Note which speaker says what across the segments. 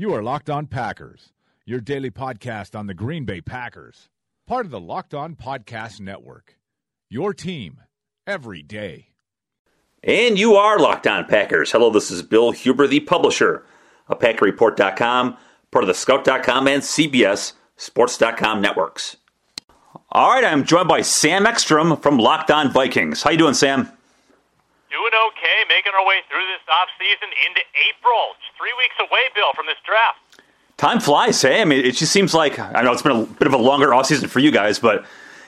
Speaker 1: You are Locked On Packers, your daily podcast on the Green Bay Packers. Part of the Locked On Podcast Network. Your team every day.
Speaker 2: And you are Locked On Packers. Hello, this is Bill Huber, the publisher of PackerReport.com, part of the Scout.com and CBS Sports.com networks. All right, I'm joined by Sam Ekstrom from Locked On Vikings. How you doing, Sam?
Speaker 3: Okay, making our way through this offseason into April. It's three weeks away, Bill, from this draft.
Speaker 2: Time flies, hey? I mean, it just seems like, I know it's been a bit of a longer offseason for you guys, but it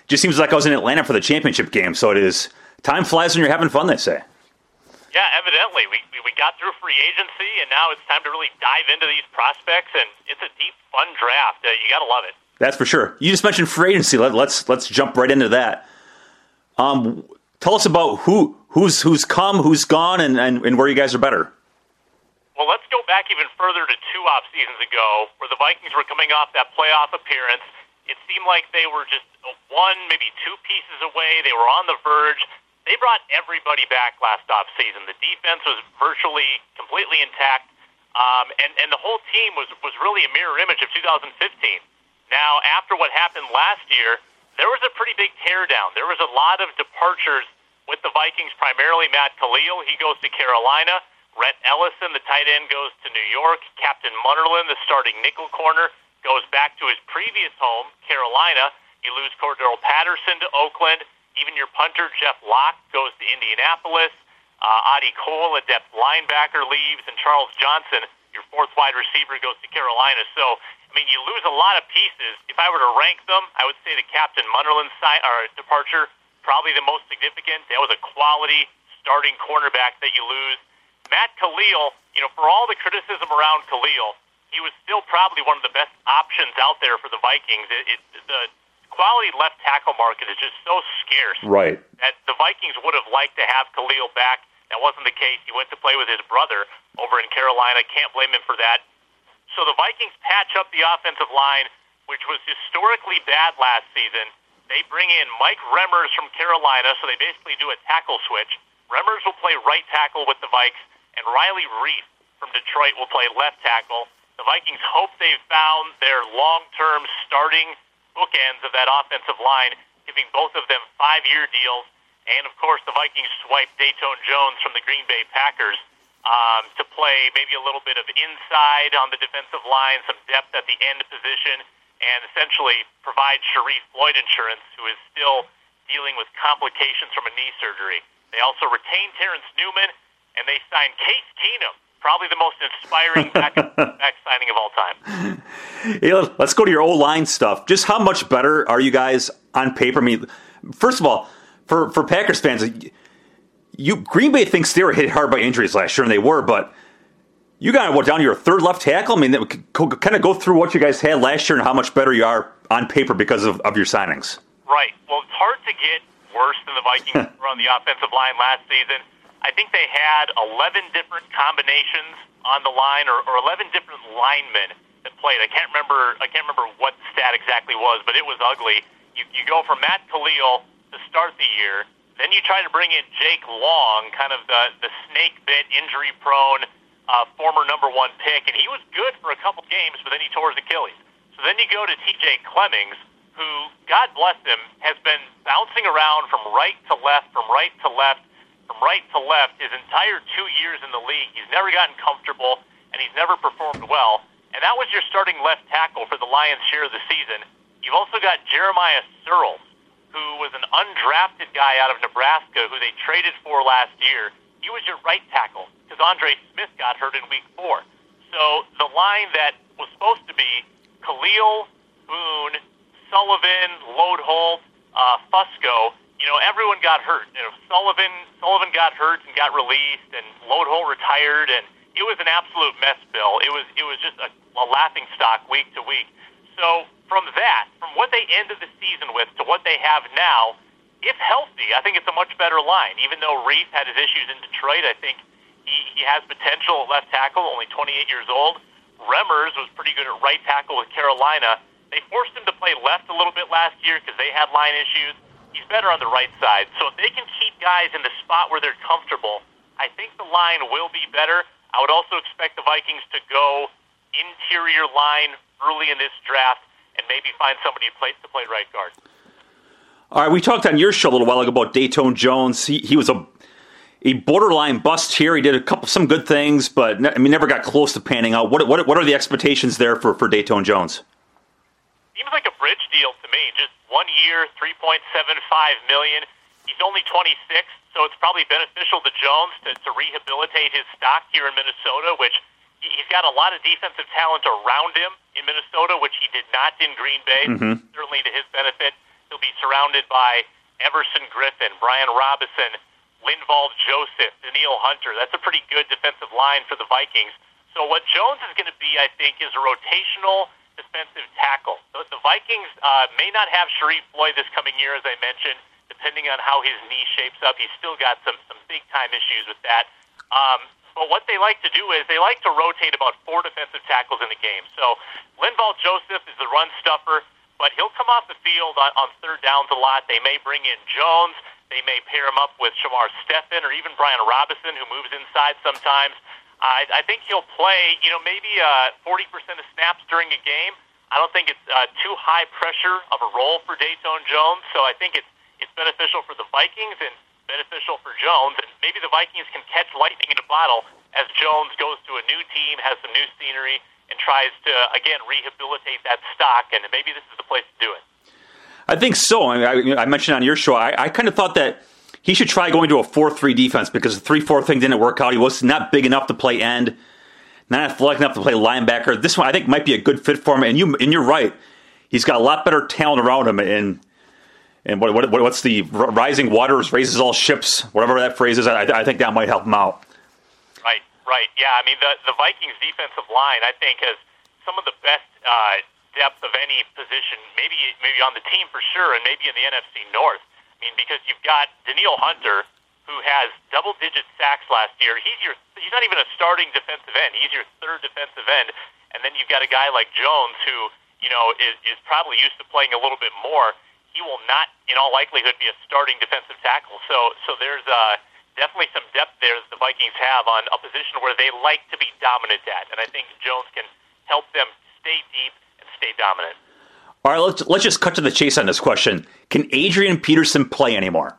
Speaker 2: just seems like I was in Atlanta for the championship game. So it is, time flies when you're having fun, they say.
Speaker 3: Yeah, evidently. We, we got through free agency, and now it's time to really dive into these prospects, and it's a deep, fun draft. Uh, you got to love it.
Speaker 2: That's for sure. You just mentioned free agency. Let, let's let's jump right into that. Um, tell us about who who's who's come, who's gone, and, and, and where you guys are better.
Speaker 3: Well, let's go back even further to two off seasons ago, where the Vikings were coming off that playoff appearance. It seemed like they were just one, maybe two pieces away. They were on the verge. They brought everybody back last off season. The defense was virtually completely intact, um, and and the whole team was was really a mirror image of 2015. Now, after what happened last year, there was a pretty big teardown. There was a lot of departures with the Vikings, primarily Matt Kalil. He goes to Carolina. Rhett Ellison, the tight end, goes to New York. Captain Munnerlyn, the starting nickel corner, goes back to his previous home, Carolina. You lose Cordarrelle Patterson to Oakland. Even your punter, Jeff Locke, goes to Indianapolis. Uh, Audie Cole, a depth linebacker, leaves. And Charles Johnson, your fourth wide receiver, goes to Carolina. So, I mean, you lose a lot of pieces. If I were to rank them, I would say the Captain Munnerlyn si- or departure, probably the most significant. That was a quality starting cornerback that you lose. Matt Kalil, you know, for all the criticism around Kalil, he was still probably one of the best options out there for the Vikings. It, it, the quality left tackle market is just so scarce.
Speaker 2: Right.
Speaker 3: That the Vikings would have liked to have Kalil back. That wasn't the case. He went to play with his brother over in Carolina. Can't blame him for that. So the Vikings patch up the offensive line, which was historically bad last season. They bring in Mike Remmers from Carolina, so they basically do a tackle switch. Remmers will play right tackle with the Vikes, and Riley Reiff from Detroit will play left tackle. The Vikings hope they've found their long-term starting bookends of that offensive line, giving both of them five-year deals. And of course, the Vikings swiped Datone Jones from the Green Bay Packers um, to play maybe a little bit of inside on the defensive line, some depth at the end position, and essentially provide Sharrif Floyd insurance, who is still dealing with complications from a knee surgery. They also retain Terrence Newman, and they signed Case Keenum, probably the most inspiring back, back signing of all time.
Speaker 2: Hey, let's go to your O line stuff. Just how much better are you guys on paper? I mean, first of all, for for Packers fans, you Green Bay thinks they were hit hard by injuries last year, and they were, but you got what down to your third left tackle. I mean, kind of go through what you guys had last year and how much better you are on paper because of, of your signings.
Speaker 3: Right. Well, it's hard to get worse than the Vikings were on the offensive line last season. I think they had 11 different combinations on the line, or, or 11 different linemen that played. I can't remember. I can't remember what the stat exactly was, but it was ugly. You, you go from Matt Kalil to start the year, then you try to bring in Jake Long, kind of the the snake bit, injury prone, uh, former number one pick, and he was good for a couple games, but then he tore his Achilles. So then you go to T.J. Clemmings, who, God bless him, has been bouncing around from right to left, from right to left from right to left his entire two years in the league. He's never gotten comfortable, and he's never performed well. And that was your starting left tackle for the Lions' share of the season. You've also got Jeremiah Sirles, who was an undrafted guy out of Nebraska who they traded for last year. He was your right tackle because Andre Smith got hurt in week four. So the line that was supposed to be Kalil, Boone, Sullivan, Loadholt, uh, Fusco, you know, everyone got hurt. You know, Sullivan Sullivan got hurt and got released, and Loadholt retired, and it was an absolute mess, Bill. It was it was just a, a laughing stock week to week. So from that, from what they ended the season with to what they have now, if healthy, I think it's a much better line. Even though Reiff had his issues in Detroit, I think he, he has potential at left tackle, only 28 years old. Remmers was pretty good at right tackle with Carolina. They forced him to play left a little bit last year because they had line issues. He's better on the right side. So if they can keep guys in the spot where they're comfortable, I think the line will be better. I would also expect the Vikings to go interior line early in this draft and maybe find somebody to play, to play right guard.
Speaker 2: All right, we talked on your show a little while ago about Datone Jones. He, he was a a borderline bust here. He did a couple some good things, but I mean never got close to panning out. What what what are the expectations there for for Datone Jones?
Speaker 3: Seems like a bridge deal to me. Just one year, three point seven five million. He's only twenty six, so it's probably beneficial to Jones to, to rehabilitate his stock here in Minnesota, which he's got a lot of defensive talent around him in Minnesota, which he did not in Green Bay.
Speaker 2: Mm-hmm.
Speaker 3: Certainly to his benefit, he'll be surrounded by Everson Griffen, Brian Robison, Linval Joseph, Danielle Hunter. That's a pretty good defensive line for the Vikings. So what Jones is going to be, I think, is a rotational defensive tackle. So the Vikings uh, may not have Sharrif Floyd this coming year, as I mentioned, depending on how his knee shapes up. He's still got some some big time issues with that. Um, but what they like to do is they like to rotate about four defensive tackles in the game. So Linval Joseph is the run stuffer, but he'll come off the field on, on third downs a lot. They may bring in Jones. They may pair him up with Shamar Stephen or even Brian Robison, who moves inside sometimes. I, I think he'll play, you know, maybe uh, 40% of snaps during a game. I don't think it's uh, too high pressure of a role for Datone Jones, so I think it's it's beneficial for the Vikings and beneficial for Jones. And maybe the Vikings can catch lightning in a bottle as Jones goes to a new team, has some new scenery, and tries to again rehabilitate that stock. And maybe this is the place to do it.
Speaker 2: I think so. I, I mentioned on your show, I, I kind of thought that he should try going to a 4 3 defense because the 3 4 thing didn't work out. He was not big enough to play end, not athletic enough to play linebacker. This one, I think, might be a good fit for him. And, you, and you're right. He's got a lot better talent around him. And and what, what, what's the rising waters raises all ships, whatever that phrase is, I, I think that might help him out.
Speaker 3: Right. Yeah, I mean, the, the Vikings defensive line, I think, has some of the best uh, depth of any position, maybe maybe on the team for sure, and maybe in the NFC North. I mean, because you've got Danielle Hunter, who has double-digit sacks last year. He's your he's not even a starting defensive end. He's your third defensive end, and then you've got a guy like Jones, who you know is, is probably used to playing a little bit more. He will not, in all likelihood, be a starting defensive tackle. So so there's uh, definitely some depth there that the Vikings have on a position where they like to be dominant at, and I think Jones can help them stay deep and stay dominant.
Speaker 2: All right, let's let's just cut to the chase on this question. Can Adrian Peterson play anymore?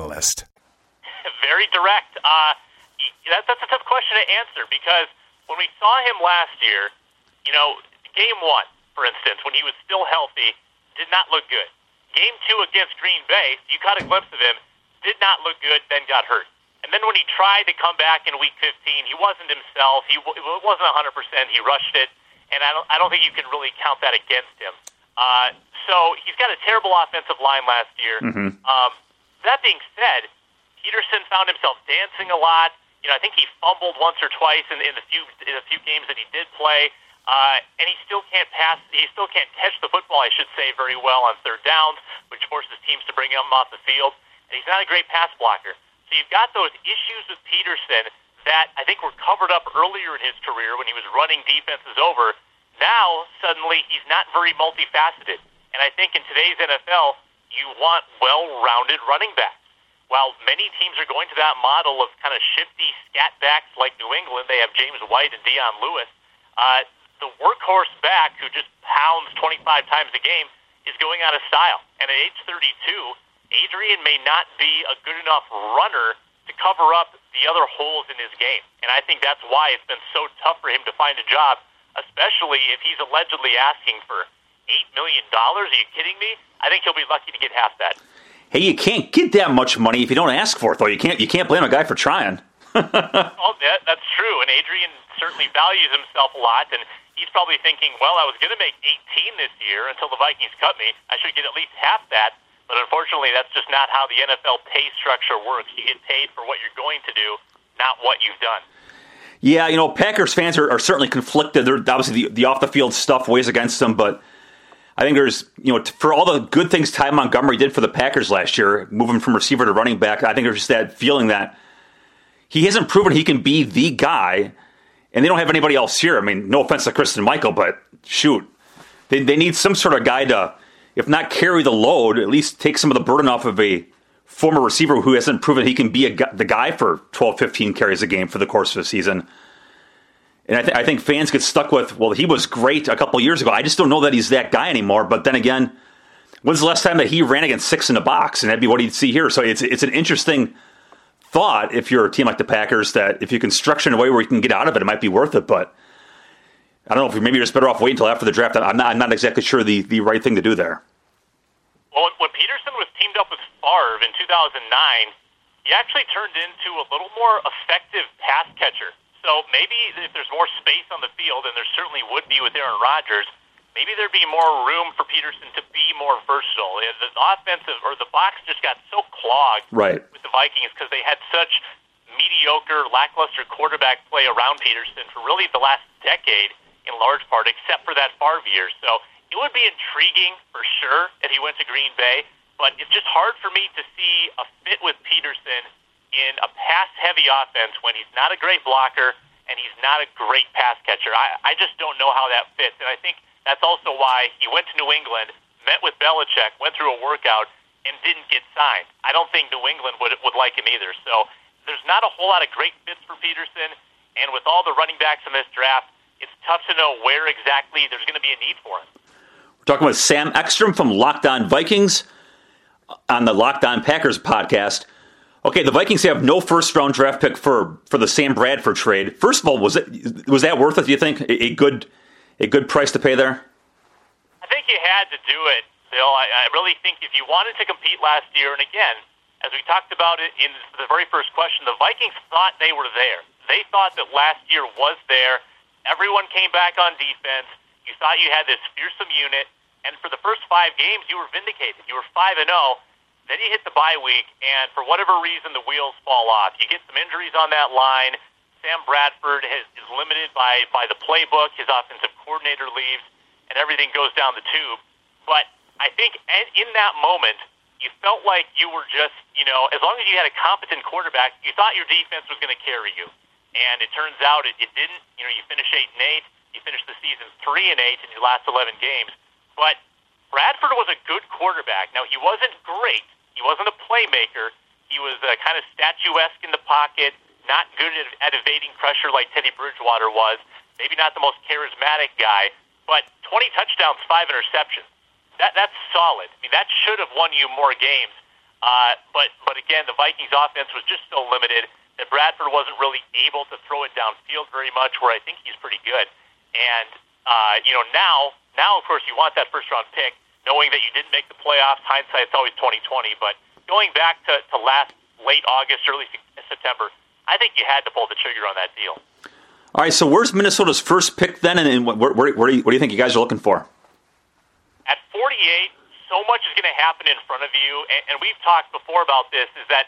Speaker 4: catalyst?
Speaker 3: Very direct. Uh, that, that's a tough question to answer because when we saw him last year, you know, game one, for instance, when he was still healthy, did not look good. Game two against Green Bay, you caught a glimpse of him, did not look good, then got hurt. And then when he tried to come back in Week 15, he wasn't himself. He it wasn't 100%. He rushed it, and I don't I don't think you can really count that against him. Uh, so he's got a terrible offensive line last year.
Speaker 2: Mm-hmm.
Speaker 3: Um, that being said, Peterson found himself dancing a lot. You know, I think he fumbled once or twice in, in the few in the few games that he did play, uh, and he still can't pass. He still can't catch the football, I should say, very well on third downs, which forces teams to bring him off the field. And he's not a great pass blocker. So you've got those issues with Peterson that I think were covered up earlier in his career when he was running defenses over. Now suddenly he's not very multifaceted, and I think in today's NFL you want well-rounded running backs. While many teams are going to that model of kind of shifty scat backs like New England, they have James White and Dion Lewis. Uh, the workhorse back who just pounds 25 times a game is going out of style. And at age 32, Adrian may not be a good enough runner to cover up the other holes in his game. And I think that's why it's been so tough for him to find a job, especially if he's allegedly asking for $8 million. Are you kidding me? I think he'll be lucky to get half that.
Speaker 2: Hey, you can't get that much money if you don't ask for it, though. You can't. You can't blame a guy for trying.
Speaker 3: oh, that, that's true. And Adrian certainly values himself a lot, and he's probably thinking, well, I was going to make 18 this year until the Vikings cut me. I should get at least half that. But unfortunately, that's just not how the NFL pay structure works. You get paid for what you're going to do, not what you've done.
Speaker 2: Yeah, you know, Packers fans are, are certainly conflicted. They're, obviously, the, the off the field stuff weighs against them, but I think there's, you know, for all the good things Ty Montgomery did for the Packers last year, moving from receiver to running back, I think there's just that feeling that he hasn't proven he can be the guy, and they don't have anybody else here. I mean, no offense to Christine Michael, but shoot, they, they need some sort of guy to if not carry the load, at least take some of the burden off of a former receiver who hasn't proven he can be a, the guy for 12, 15 carries a game for the course of the season. And I, th- I, think fans get stuck with, well, he was great a couple years ago. I just don't know that he's that guy anymore. But then again, when's the last time that he ran against six in the box? And that'd be what he'd see here. So it's it's an interesting thought if you're a team like the Packers that if you can structure in a way where you can get out of it, it might be worth it. But I don't know if maybe you're just better off waiting until after the draft. I'm not, I'm not exactly sure the, the right thing to do there.
Speaker 3: Well, when Peterson was teamed up with Favre in 2009, he actually turned into a little more effective pass catcher. So maybe if there's more space on the field, and there certainly would be with Aaron Rodgers, maybe there'd be more room for Peterson to be more versatile. The offensive or the box just got so clogged
Speaker 2: right.
Speaker 3: with the Vikings because they had such mediocre, lackluster quarterback play around Peterson for really the last decade in large part, except for that Favre year. So it would be intriguing for sure if he went to Green Bay, but it's just hard for me to see a fit with Peterson in a pass-heavy offense when he's not a great blocker and he's not a great pass catcher. I, I just don't know how that fits, and I think that's also why he went to New England, met with Belichick, went through a workout, and didn't get signed. I don't think New England would would like him either. So there's not a whole lot of great fits for Peterson, and with all the running backs in this draft, it's tough to know where exactly there's going to be a need for him.
Speaker 2: We're talking with Sam Ekstrom from Locked On Vikings on the Locked On Packers podcast. Okay, the Vikings have no first round draft pick for, for the Sam Bradford trade. First of all, was it was that worth it? Do you think a, a good a good price to pay there?
Speaker 3: I think you had to do it, Bill. I, I really think if you wanted to compete last year, and again, as we talked about it in the very first question, the Vikings thought they were there. They thought that last year was there. Everyone came back on defense. You thought you had this fearsome unit, and for the first five games, you were vindicated. You were five and zero. Then you hit the bye week, and for whatever reason, the wheels fall off. You get some injuries on that line. Sam Bradford has, is limited by by the playbook. His offensive coordinator leaves, and everything goes down the tube. But I think in that moment, you felt like you were just, you know, as long as you had a competent quarterback, you thought your defense was going to carry you. And it turns out it, it didn't. You know, you finished eight and eight. You finished the season three and eight in your last 11 games. But Bradford was a good quarterback. Now, he wasn't great. He wasn't a playmaker. He was uh, kind of statuesque in the pocket, not good at, at evading pressure like Teddy Bridgewater was. Maybe not the most charismatic guy, but 20 touchdowns, five interceptions. That that's solid. I mean, that should have won you more games. Uh, but but again, the Vikings offense was just so limited that Bradford wasn't really able to throw it downfield very much. Where I think he's pretty good. And uh, you know, now now of course you want that first round pick, knowing that you didn't make the playoffs. Hindsight's always twenty twenty, but going back to, to last late August, early September, I think you had to pull the trigger on that deal.
Speaker 2: All right, so where's Minnesota's first pick then, and, where, where, where, do you, what do you think you guys are looking for?
Speaker 3: At 48, so much is going to happen in front of you, and, and we've talked before about this. Is that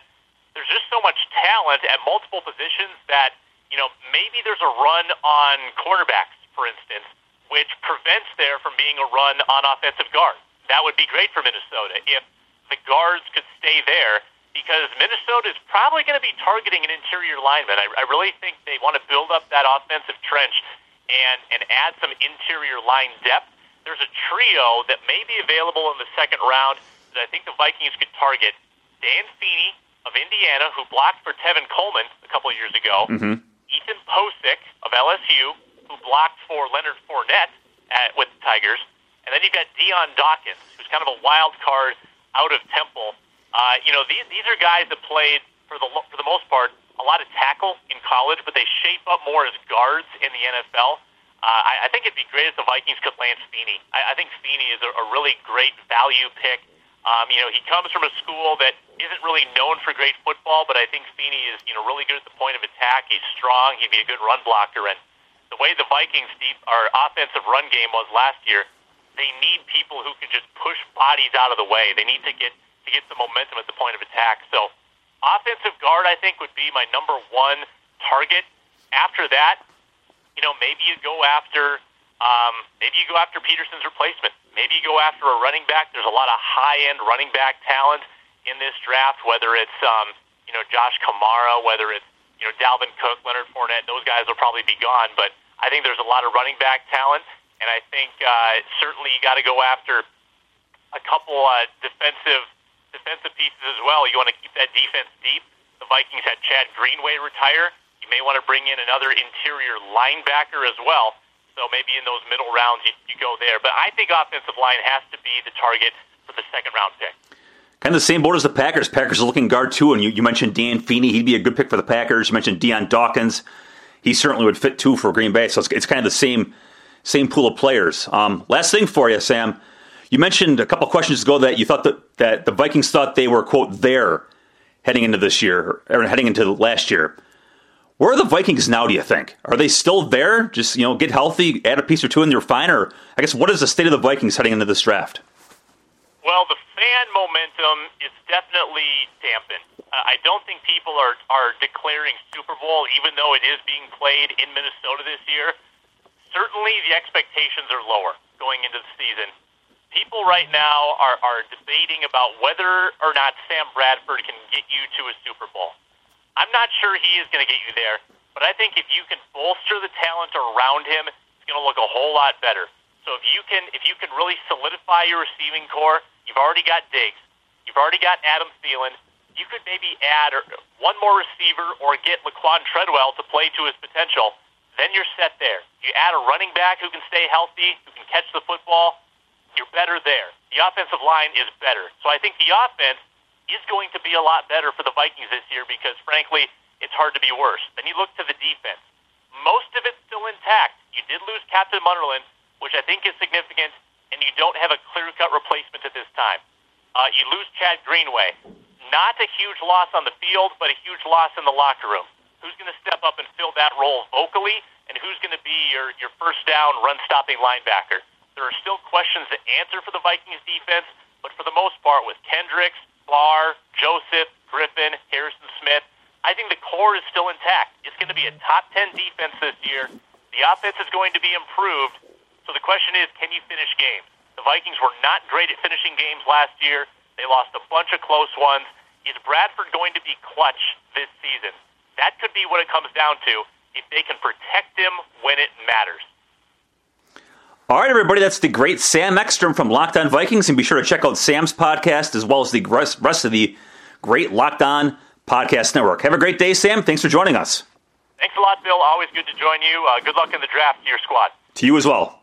Speaker 3: there's just so much talent at multiple positions that you know maybe there's a run on quarterbacks for instance, which prevents there from being a run on offensive guard. That would be great for Minnesota if the guards could stay there because Minnesota is probably going to be targeting an interior lineman. I, I really think they want to build up that offensive trench and, and add some interior line depth. There's a trio that may be available in the second round that I think the Vikings could target. Dan Feeney of Indiana, who blocked for Tevin Coleman a couple of years ago.
Speaker 2: Mm-hmm.
Speaker 3: Ethan Pocic of LSU, who blocked for Leonard Fournette at, with the Tigers. And then you've got Dion Dawkins, who's kind of a wild card out of Temple. Uh, you know, these, these are guys that played for the for the most part, a lot of tackle in college, but they shape up more as guards in the NFL. Uh, I, I think it'd be great if the Vikings could land Feeney. I, I think Feeney is a, a really great value pick. Um, you know, he comes from a school that isn't really known for great football, but I think Feeney is, you know, really good at the point of attack. He's strong. He'd be a good run blocker. And the way the Vikings' deep, our offensive run game was last year, they need people who can just push bodies out of the way. They need to get to get the momentum at the point of attack. So, offensive guard, I think, would be my number one target. After that, you know, maybe you go after um, maybe you go after Peterson's replacement. Maybe you go after a running back. There's a lot of high end running back talent in this draft, whether it's um, you know Josh Kamara, whether it's you know Dalvin Cook, Leonard Fournette. Those guys will probably be gone, but I think there's a lot of running back talent, and I think uh, certainly you got to go after a couple uh, defensive defensive pieces as well. You want to keep that defense deep. The Vikings had Chad Greenway retire. You may want to bring in another interior linebacker as well. So maybe in those middle rounds you, you go there. But I think offensive line has to be the target for the second round pick.
Speaker 2: Kind of the same boat as the Packers. Packers are looking guard too, and you, you mentioned Dan Feeney. He'd be a good pick for the Packers. You mentioned Dion Dawkins. He certainly would fit too for Green Bay. So it's, it's kind of the same same pool of players. Um, last thing for you, Sam. You mentioned a couple questions ago that you thought that, that the Vikings thought they were quote there heading into this year or heading into last year. Where are the Vikings now? Do you think are they still there? Just you know, get healthy, add a piece or two, and they're fine. Or I guess what is the state of the Vikings heading into this draft?
Speaker 3: Well, the fan momentum is definitely dampened. I don't think people are are declaring Super Bowl, even though it is being played in Minnesota this year. Certainly, the expectations are lower going into the season. People right now are, are debating about whether or not Sam Bradford can get you to a Super Bowl. I'm not sure he is going to get you there, but I think if you can bolster the talent around him, it's going to look a whole lot better. So if you can if you can really solidify your receiving corps, you've already got Diggs, you've already got Adam Thielen. You could maybe add one more receiver or get Laquon Treadwell to play to his potential. Then you're set there. You add a running back who can stay healthy, who can catch the football. You're better there. The offensive line is better. So I think the offense is going to be a lot better for the Vikings this year because, frankly, it's hard to be worse. Then you look to the defense. Most of it's still intact. You did lose Captain Munnerlyn, which I think is significant, and you don't have a clear cut replacement at this time. Uh, you lose Chad Greenway. Not a huge loss on the field, but a huge loss in the locker room. Who's going to step up and fill that role vocally, and who's going to be your, your first down run stopping linebacker? There are still questions to answer for the Vikings defense, but for the most part, with Kendricks, Barr, Joseph, Griffen, Harrison Smith. I think the core is still intact. It's going to be a top 10 defense this year. The offense is going to be improved. So the question is, can you finish games? The Vikings were not great at finishing games last year. They lost a bunch of close ones. Is Bradford going to be clutch this season? That could be what it comes down to if they can protect him when it matters.
Speaker 2: All right, everybody, that's the great Sam Ekstrom from Locked On Vikings. And be sure to check out Sam's podcast as well as the rest of the great Locked On Podcast Network. Have a great day, Sam. Thanks for joining us.
Speaker 3: Thanks a lot, Bill. Always good to join you. Uh, good luck in the draft to your squad.
Speaker 2: To you as well.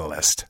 Speaker 4: Catalyst.